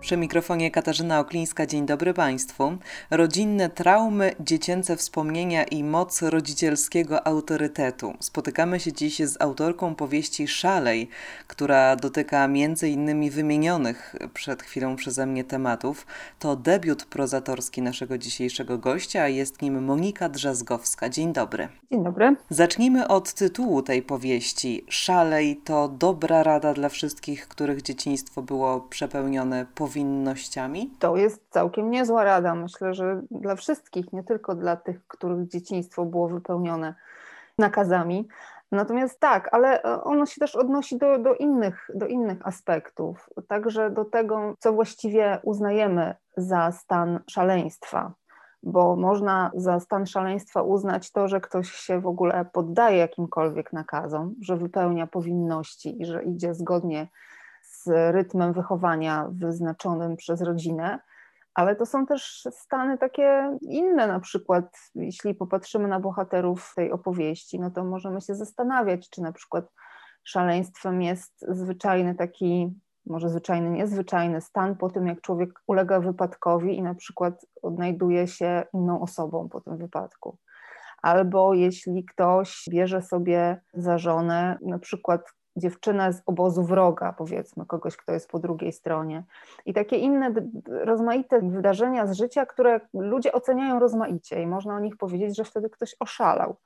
Przy mikrofonie Katarzyna Oklińska. Dzień dobry Państwu. Rodzinne traumy, dziecięce wspomnienia i moc rodzicielskiego autorytetu. Spotykamy się dziś z autorką powieści Szalej, która dotyka między innymi wymienionych przed chwilą przeze mnie tematów. To debiut prozatorski naszego dzisiejszego gościa, a jest nim Monika Drzazgowska. Dzień dobry. Dzień dobry. Zacznijmy od tytułu tej powieści. Szalej to dobra rada dla wszystkich, których dzieciństwo było przepełnione powinnościami powinnościami? To jest całkiem niezła rada. Myślę, że dla wszystkich, nie tylko dla tych, których dzieciństwo było wypełnione nakazami. Natomiast tak, ale ono się też odnosi do, do, innych, do innych aspektów, także do tego, co właściwie uznajemy za stan szaleństwa bo można za stan szaleństwa uznać to, że ktoś się w ogóle poddaje jakimkolwiek nakazom, że wypełnia powinności i że idzie zgodnie z rytmem wychowania wyznaczonym przez rodzinę, ale to są też stany takie inne, na przykład jeśli popatrzymy na bohaterów tej opowieści, no to możemy się zastanawiać, czy na przykład szaleństwem jest zwyczajny taki, może zwyczajny, niezwyczajny stan po tym, jak człowiek ulega wypadkowi i na przykład odnajduje się inną osobą po tym wypadku. Albo jeśli ktoś bierze sobie za żonę na przykład dziewczynę z obozu wroga, powiedzmy, kogoś, kto jest po drugiej stronie. I takie inne rozmaite wydarzenia z życia, które ludzie oceniają rozmaicie i można o nich powiedzieć, że wtedy ktoś oszalał.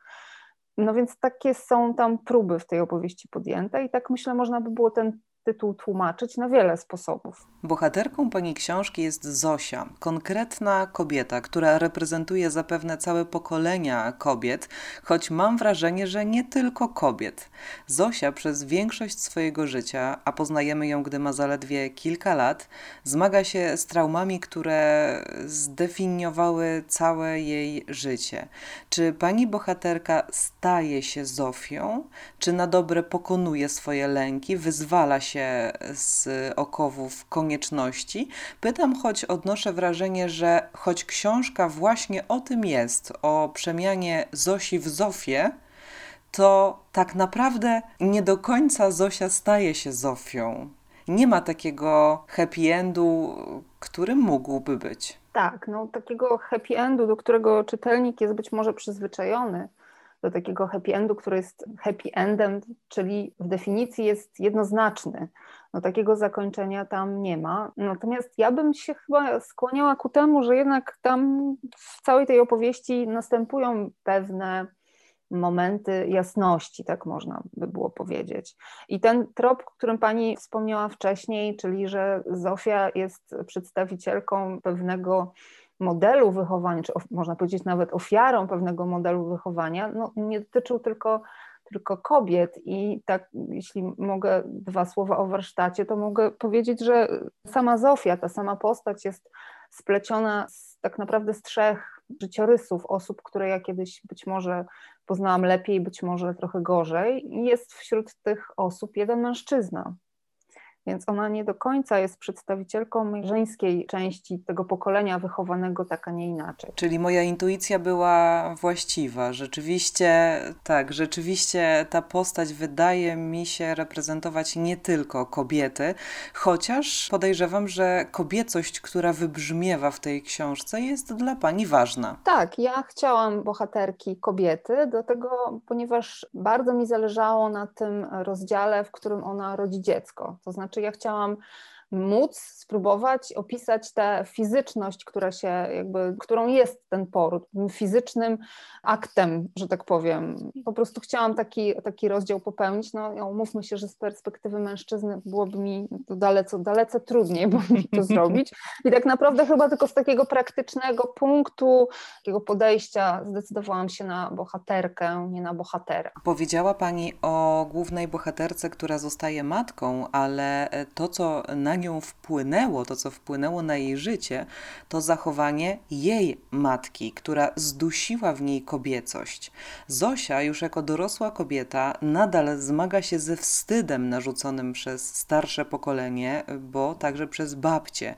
No więc takie są tam próby w tej opowieści podjęte i tak myślę, można by było ten tytuł tłumaczyć na wiele sposobów. Bohaterką pani książki jest Zosia, konkretna kobieta, która reprezentuje zapewne całe pokolenia kobiet, choć mam wrażenie, że nie tylko kobiet. Zosia przez większość swojego życia, a poznajemy ją, gdy ma zaledwie kilka lat, zmaga się z traumami, które zdefiniowały całe jej życie. Czy pani bohaterka staje się Zofią, czy na dobre pokonuje swoje lęki, wyzwala się się z okowów konieczności. Pytam, choć odnoszę wrażenie, że choć książka właśnie o tym jest, o przemianie Zosi w Zofię, to tak naprawdę nie do końca Zosia staje się Zofią. Nie ma takiego happy endu, którym mógłby być. Tak, no takiego happy endu, do którego czytelnik jest być może przyzwyczajony, do takiego happy endu, który jest happy endem, czyli w definicji jest jednoznaczny. No, takiego zakończenia tam nie ma. Natomiast ja bym się chyba skłaniała ku temu, że jednak tam w całej tej opowieści następują pewne momenty jasności, tak można by było powiedzieć. I ten trop, o którym Pani wspomniała wcześniej, czyli że Zofia jest przedstawicielką pewnego modelu wychowania, czy można powiedzieć nawet ofiarą pewnego modelu wychowania, no, nie dotyczył tylko, tylko kobiet. I tak, jeśli mogę dwa słowa o warsztacie, to mogę powiedzieć, że sama Zofia, ta sama postać jest spleciona z, tak naprawdę z trzech życiorysów osób, które ja kiedyś być może poznałam lepiej, być może trochę gorzej. Jest wśród tych osób jeden mężczyzna, więc ona nie do końca jest przedstawicielką żeńskiej części tego pokolenia wychowanego tak, a nie inaczej. Czyli moja intuicja była właściwa. Rzeczywiście, tak, rzeczywiście ta postać wydaje mi się reprezentować nie tylko kobiety, chociaż podejrzewam, że kobiecość, która wybrzmiewa w tej książce, jest dla pani ważna. Tak, ja chciałam bohaterki kobiety, dlatego, ponieważ bardzo mi zależało na tym rozdziale, w którym ona rodzi dziecko. To znaczy, znaczy ja chciałam móc spróbować opisać tę fizyczność, która się jakby, którą jest ten poród, fizycznym aktem, że tak powiem. Po prostu chciałam taki, taki rozdział popełnić. No, umówmy się, że z perspektywy mężczyzny byłoby mi to dalece, dalece trudniej było mi to zrobić. I tak naprawdę chyba tylko z takiego praktycznego punktu, takiego podejścia zdecydowałam się na bohaterkę, nie na bohatera. Powiedziała Pani o głównej bohaterce, która zostaje matką, ale to, co na nią wpłynęło, to co wpłynęło na jej życie, to zachowanie jej matki, która zdusiła w niej kobiecość. Zosia, już jako dorosła kobieta, nadal zmaga się ze wstydem narzuconym przez starsze pokolenie, bo także przez babcie.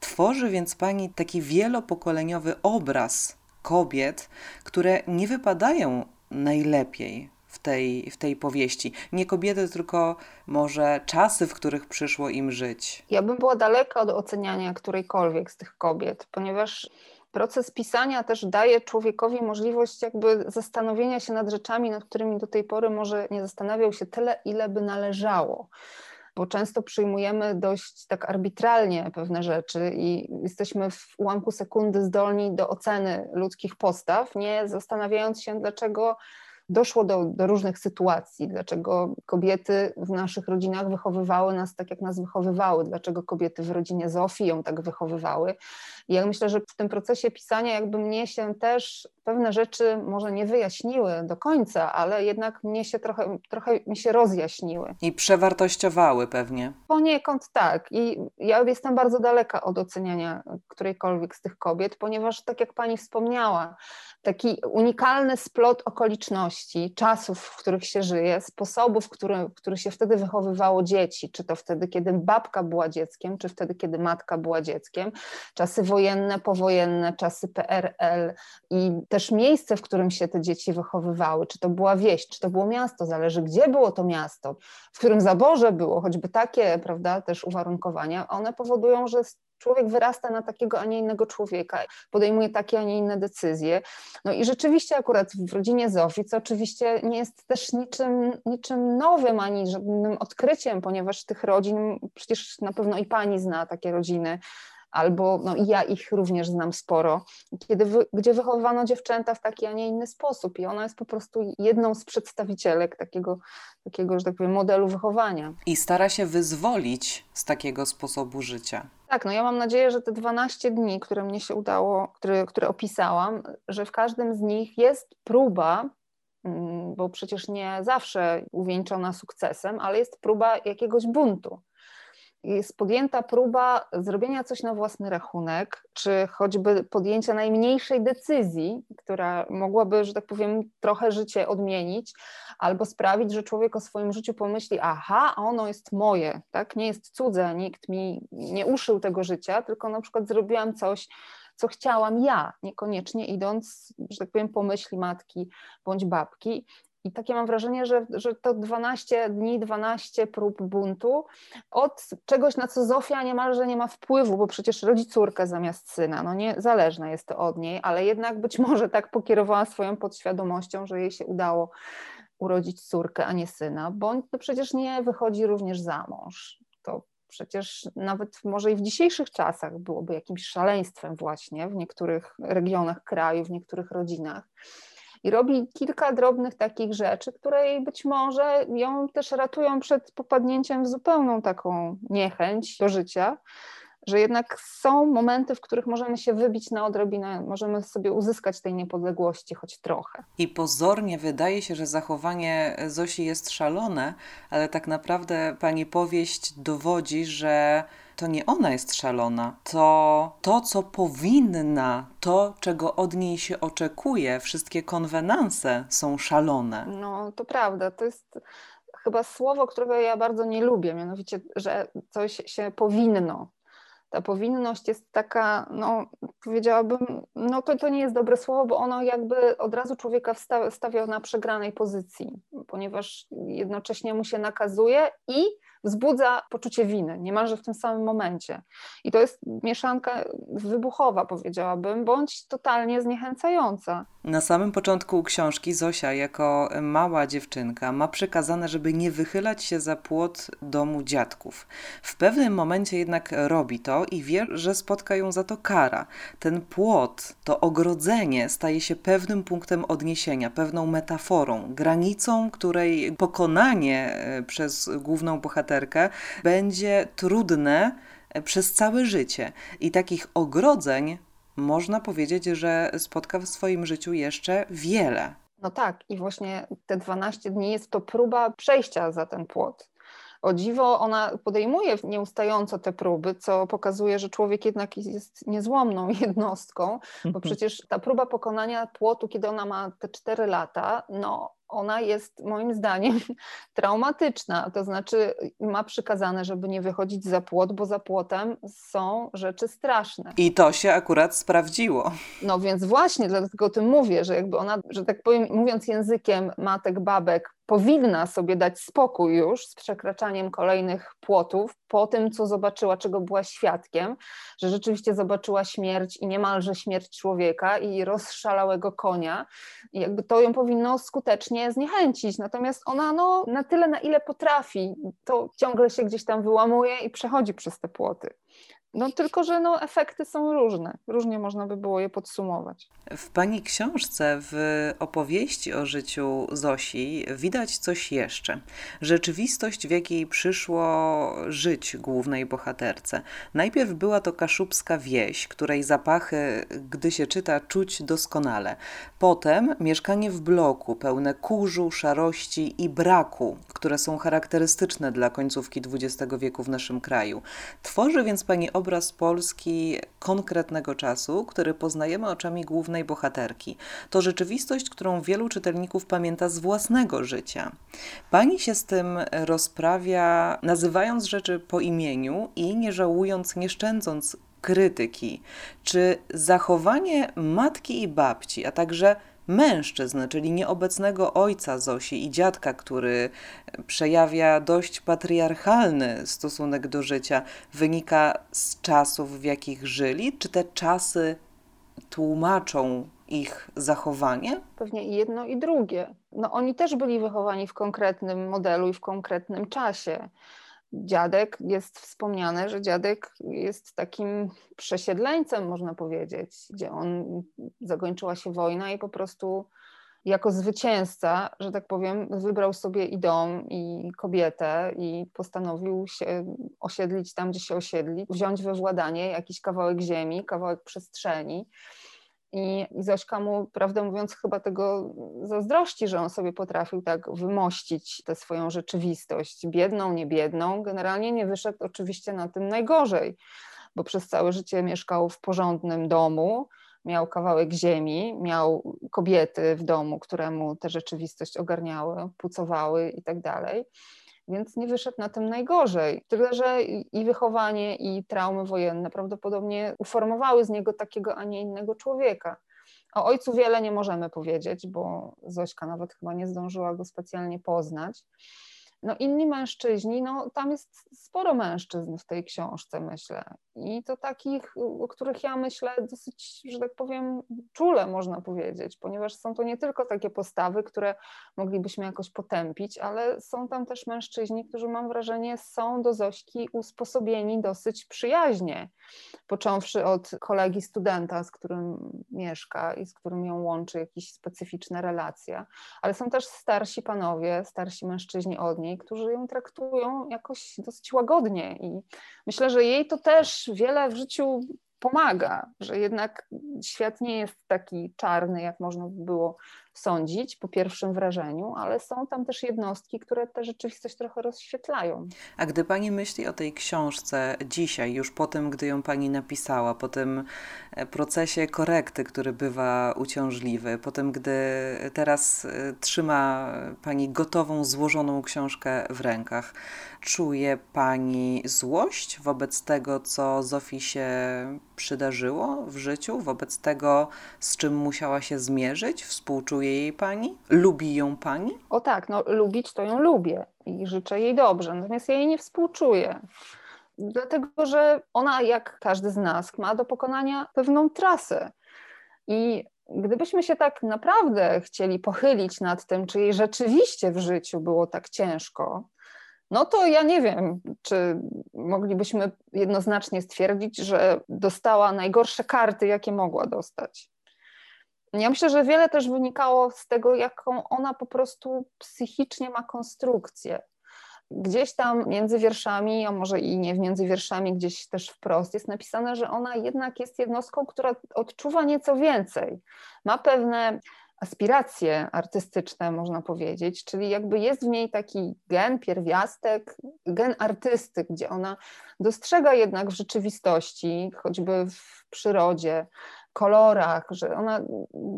Tworzy więc pani taki wielopokoleniowy obraz kobiet, które nie wypadają najlepiej w tej, w tej powieści. Nie kobiety, tylko może czasy, w których przyszło im żyć. Ja bym była daleka od oceniania którejkolwiek z tych kobiet, ponieważ proces pisania też daje człowiekowi możliwość jakby zastanowienia się nad rzeczami, nad którymi do tej pory może nie zastanawiał się tyle, ile by należało bo często przyjmujemy dość tak arbitralnie pewne rzeczy i jesteśmy w ułamku sekundy zdolni do oceny ludzkich postaw, nie zastanawiając się, dlaczego doszło do, do, różnych sytuacji, dlaczego kobiety w naszych rodzinach wychowywały nas tak, jak nas wychowywały, dlaczego kobiety w rodzinie Zofii ją tak wychowywały. I ja myślę, że w tym procesie pisania jakby mnie się też pewne rzeczy może nie wyjaśniły do końca, ale jednak mnie się trochę, trochę mi się rozjaśniły. I przewartościowały pewnie. Poniekąd tak. I ja jestem bardzo daleka od oceniania którejkolwiek z tych kobiet, ponieważ tak jak pani wspomniała, taki unikalny splot okoliczności, czasów, w których się żyje, sposobów, w których się wtedy wychowywało dzieci, czy to wtedy, kiedy babka była dzieckiem, czy wtedy, kiedy matka była dzieckiem, czasy wojenne, powojenne, czasy PRL i też miejsce, w którym się te dzieci wychowywały, czy to była wieś, czy to było miasto, zależy gdzie było to miasto, w którym zaborze było, choćby takie, prawda, też uwarunkowania, one powodują, że człowiek wyrasta na takiego, a nie innego człowieka, podejmuje takie, a nie inne decyzje. No i rzeczywiście akurat w rodzinie Zofii, co oczywiście nie jest też niczym, niczym nowym, ani żadnym odkryciem, ponieważ tych rodzin, przecież na pewno i pani zna takie rodziny, albo no, ja ich również znam sporo, kiedy wy, gdzie wychowywano dziewczęta w taki, a nie inny sposób i ona jest po prostu jedną z przedstawicielek takiego, takiego że tak powiem, modelu wychowania. I stara się wyzwolić z takiego sposobu życia. Tak, no ja mam nadzieję, że te 12 dni, które mnie się udało, które, które opisałam, że w każdym z nich jest próba, mm, bo przecież nie zawsze uwieńczona sukcesem, ale jest próba jakiegoś buntu jest podjęta próba zrobienia coś na własny rachunek, czy choćby podjęcia najmniejszej decyzji, która mogłaby, że tak powiem, trochę życie odmienić, albo sprawić, że człowiek o swoim życiu pomyśli, aha, ono jest moje, tak? nie jest cudze, nikt mi nie uszył tego życia, tylko na przykład zrobiłam coś, co chciałam ja, niekoniecznie idąc, że tak powiem, po myśli matki bądź babki. I takie mam wrażenie, że, że to 12 dni, 12 prób buntu od czegoś, na co Zofia niemalże nie ma wpływu, bo przecież rodzi córkę zamiast syna. No nie zależne jest to od niej, ale jednak być może tak pokierowała swoją podświadomością, że jej się udało urodzić córkę, a nie syna, bądź to przecież nie wychodzi również za mąż. To przecież nawet może i w dzisiejszych czasach byłoby jakimś szaleństwem właśnie w niektórych regionach kraju, w niektórych rodzinach i robi kilka drobnych takich rzeczy, które być może ją też ratują przed popadnięciem w zupełną taką niechęć do życia, że jednak są momenty, w których możemy się wybić na odrobinę, możemy sobie uzyskać tej niepodległości choć trochę. I pozornie wydaje się, że zachowanie Zosi jest szalone, ale tak naprawdę pani powieść dowodzi, że to nie ona jest szalona, to to, co powinna, to, czego od niej się oczekuje, wszystkie konwenanse są szalone. No, to prawda. To jest chyba słowo, którego ja bardzo nie lubię, mianowicie, że coś się powinno. Ta powinność jest taka, no powiedziałabym, no to, to nie jest dobre słowo, bo ono jakby od razu człowieka stawia na przegranej pozycji, ponieważ jednocześnie mu się nakazuje i wzbudza poczucie winy, niemalże w tym samym momencie. I to jest mieszanka wybuchowa, powiedziałabym, bądź totalnie zniechęcająca. Na samym początku książki Zosia, jako mała dziewczynka, ma przekazane, żeby nie wychylać się za płot domu dziadków. W pewnym momencie jednak robi to i wie, że spotka ją za to kara. Ten płot, to ogrodzenie staje się pewnym punktem odniesienia, pewną metaforą, granicą, której pokonanie e, przez główną bohaterkę będzie trudne e, przez całe życie. I takich ogrodzeń można powiedzieć, że spotka w swoim życiu jeszcze wiele. No tak, i właśnie te 12 dni jest to próba przejścia za ten płot. O dziwo, ona podejmuje nieustająco te próby, co pokazuje, że człowiek jednak jest niezłomną jednostką, bo przecież ta próba pokonania płotu, kiedy ona ma te 4 lata, no ona jest moim zdaniem traumatyczna. To znaczy, ma przykazane, żeby nie wychodzić za płot, bo za płotem są rzeczy straszne. I to się akurat sprawdziło. No więc właśnie, dlatego o tym mówię, że jakby ona, że tak powiem, mówiąc językiem matek, babek, powinna sobie dać spokój już z przekraczaniem kolejnych płotów po tym, co zobaczyła, czego była świadkiem, że rzeczywiście zobaczyła śmierć i niemalże śmierć człowieka i rozszalałego konia. I jakby to ją powinno skutecznie zniechęcić. Natomiast ona no, na tyle, na ile potrafi, to ciągle się gdzieś tam wyłamuje i przechodzi przez te płoty. No tylko, że no, efekty są różne. Różnie można by było je podsumować. W Pani książce, w opowieści o życiu Zosi widać coś jeszcze. Rzeczywistość, w jakiej przyszło żyć głównej bohaterce. Najpierw była to kaszubska wieś, której zapachy, gdy się czyta, czuć doskonale. Potem mieszkanie w bloku, pełne kurzu, szarości i braku, które są charakterystyczne dla końcówki XX wieku w naszym kraju. Tworzy więc Pani obraz Polski konkretnego czasu, który poznajemy oczami głównej bohaterki. To rzeczywistość, którą wielu czytelników pamięta z własnego życia. Pani się z tym rozprawia, nazywając rzeczy po imieniu i nie żałując, nie szczędząc krytyki. Czy zachowanie matki i babci, a także mężczyzn, czyli nieobecnego ojca Zosi i dziadka, który przejawia dość patriarchalny stosunek do życia, wynika z czasów, w jakich żyli? Czy te czasy tłumaczą ich zachowanie? Pewnie i jedno, i drugie. No, oni też byli wychowani w konkretnym modelu i w konkretnym czasie dziadek jest wspomniane, że dziadek jest takim przesiedleńcem, można powiedzieć, gdzie on zakończyła się wojna i po prostu jako zwycięzca, że tak powiem, wybrał sobie i dom, i kobietę, i postanowił się osiedlić tam, gdzie się osiedli, wziąć we władanie jakiś kawałek ziemi, kawałek przestrzeni. I, I Zośka mu, prawdę mówiąc, chyba tego zazdrości, że on sobie potrafił tak wymościć tę swoją rzeczywistość, biedną, niebiedną. Generalnie nie wyszedł oczywiście na tym najgorzej, bo przez całe życie mieszkał w porządnym domu, miał kawałek ziemi, miał kobiety w domu, które mu tę rzeczywistość ogarniały, pucowały i tak dalej więc nie wyszedł na tym najgorzej. Tyle, że i wychowanie, i traumy wojenne prawdopodobnie uformowały z niego takiego, a nie innego człowieka. O ojcu wiele nie możemy powiedzieć, bo Zośka nawet chyba nie zdążyła go specjalnie poznać. No inni mężczyźni, no tam jest sporo mężczyzn w tej książce, myślę. I to takich, o których ja myślę dosyć, że tak powiem, czule można powiedzieć, ponieważ są to nie tylko takie postawy, które moglibyśmy jakoś potępić, ale są tam też mężczyźni, którzy mam wrażenie są do Zośki usposobieni dosyć przyjaźnie. Począwszy od kolegi studenta, z którym mieszka i z którym ją łączy jakieś specyficzne relacje, ale są też starsi panowie, starsi mężczyźni od niej, którzy ją traktują jakoś dosyć łagodnie i myślę, że jej to też wiele w życiu pomaga, że jednak świat nie jest taki czarny, jak można by było sądzić po pierwszym wrażeniu, ale są tam też jednostki, które tę rzeczywistość trochę rozświetlają. A gdy Pani myśli o tej książce dzisiaj, już po tym, gdy ją Pani napisała, po tym e, procesie korekty, który bywa uciążliwy, po tym, gdy teraz e, trzyma Pani gotową, złożoną książkę w rękach, czuje Pani złość wobec tego, co Zofii się przydarzyło w życiu, wobec tego, z czym musiała się zmierzyć? Współczuje jej pani? Lubi ją pani? O tak, no lubić to ją lubię i życzę jej dobrze, natomiast ja jej nie współczuję. Dlatego, że ona, jak każdy z nas, ma do pokonania pewną trasę. I gdybyśmy się tak naprawdę chcieli pochylić nad tym, czy jej rzeczywiście w życiu było tak ciężko, no to ja nie wiem, czy moglibyśmy jednoznacznie stwierdzić, że dostała najgorsze karty, jakie mogła dostać. Ja myślę, że wiele też wynikało z tego, jaką ona po prostu psychicznie ma konstrukcję. Gdzieś tam między wierszami, a może i nie między wierszami, gdzieś też wprost jest napisane, że ona jednak jest jednostką, która odczuwa nieco więcej. Ma pewne aspiracje artystyczne, można powiedzieć, czyli jakby jest w niej taki gen, pierwiastek, gen artysty, gdzie ona dostrzega jednak w rzeczywistości, choćby w przyrodzie, kolorach, że ona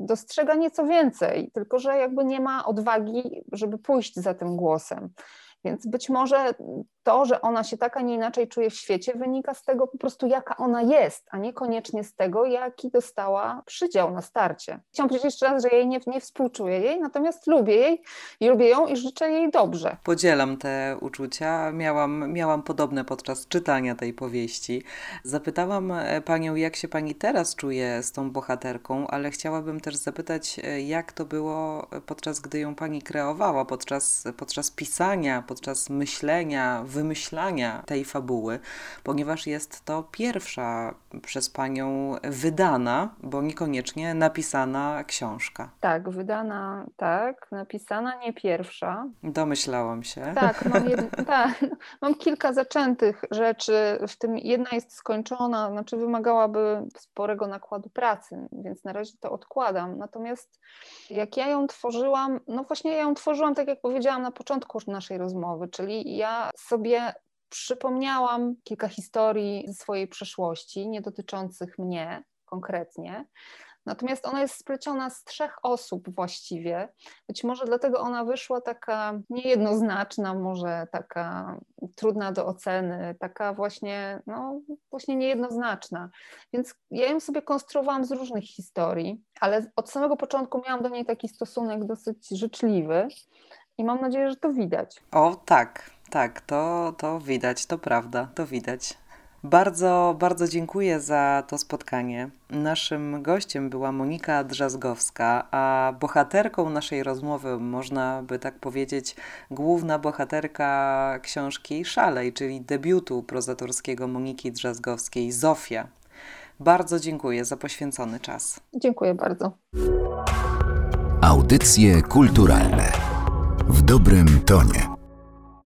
dostrzega nieco więcej, tylko że jakby nie ma odwagi, żeby pójść za tym głosem. Więc być może to, że ona się tak, a nie inaczej czuje w świecie, wynika z tego po prostu, jaka ona jest, a niekoniecznie z tego, jaki dostała przydział na starcie. Chciałam powiedzieć jeszcze raz, że jej nie, nie współczuję jej, natomiast lubię jej i lubię ją i życzę jej dobrze. Podzielam te uczucia. Miałam, miałam podobne podczas czytania tej powieści. Zapytałam e, panią, jak się pani teraz czuje z tą bohaterką, ale chciałabym też zapytać, e, jak to było podczas gdy ją pani kreowała, podczas, podczas pisania, podczas myślenia, wymyślania tej fabuły, ponieważ jest to pierwsza przez panią wydana, bo niekoniecznie napisana książka. Tak, wydana, tak, napisana, nie pierwsza. Domyślałam się. Tak, mam, jed... tak, mam kilka zaczętych rzeczy, w tym jedna jest skończona, znaczy wymagałaby sporego nakładu pracy, więc na razie to odkładam. Natomiast jak ja ją tworzyłam, no właśnie ja ją tworzyłam, tak jak powiedziałam na początku naszej rozmowy, czyli ja sobie przypomniałam kilka historii ze swojej przeszłości, nie dotyczących mnie konkretnie. Natomiast ona jest spleciona z trzech osób właściwie. Być może dlatego ona wyszła taka niejednoznaczna, może taka trudna do oceny, taka właśnie, no, właśnie niejednoznaczna. Więc ja ją sobie konstruowałam z różnych historii, ale od samego początku miałam do niej taki stosunek dosyć życzliwy i mam nadzieję, że to widać. O tak, tak, to, to widać, to prawda, to widać. Bardzo, bardzo dziękuję za to spotkanie. Naszym gościem była Monika Drzazgowska, a bohaterką naszej rozmowy, można by tak powiedzieć, główna bohaterka książki Szalej, czyli debiutu prozatorskiego Moniki Drzazgowskiej, Zofia. Bardzo dziękuję za poświęcony czas. Dziękuję bardzo. Audycje kulturalne w dobrym tonie.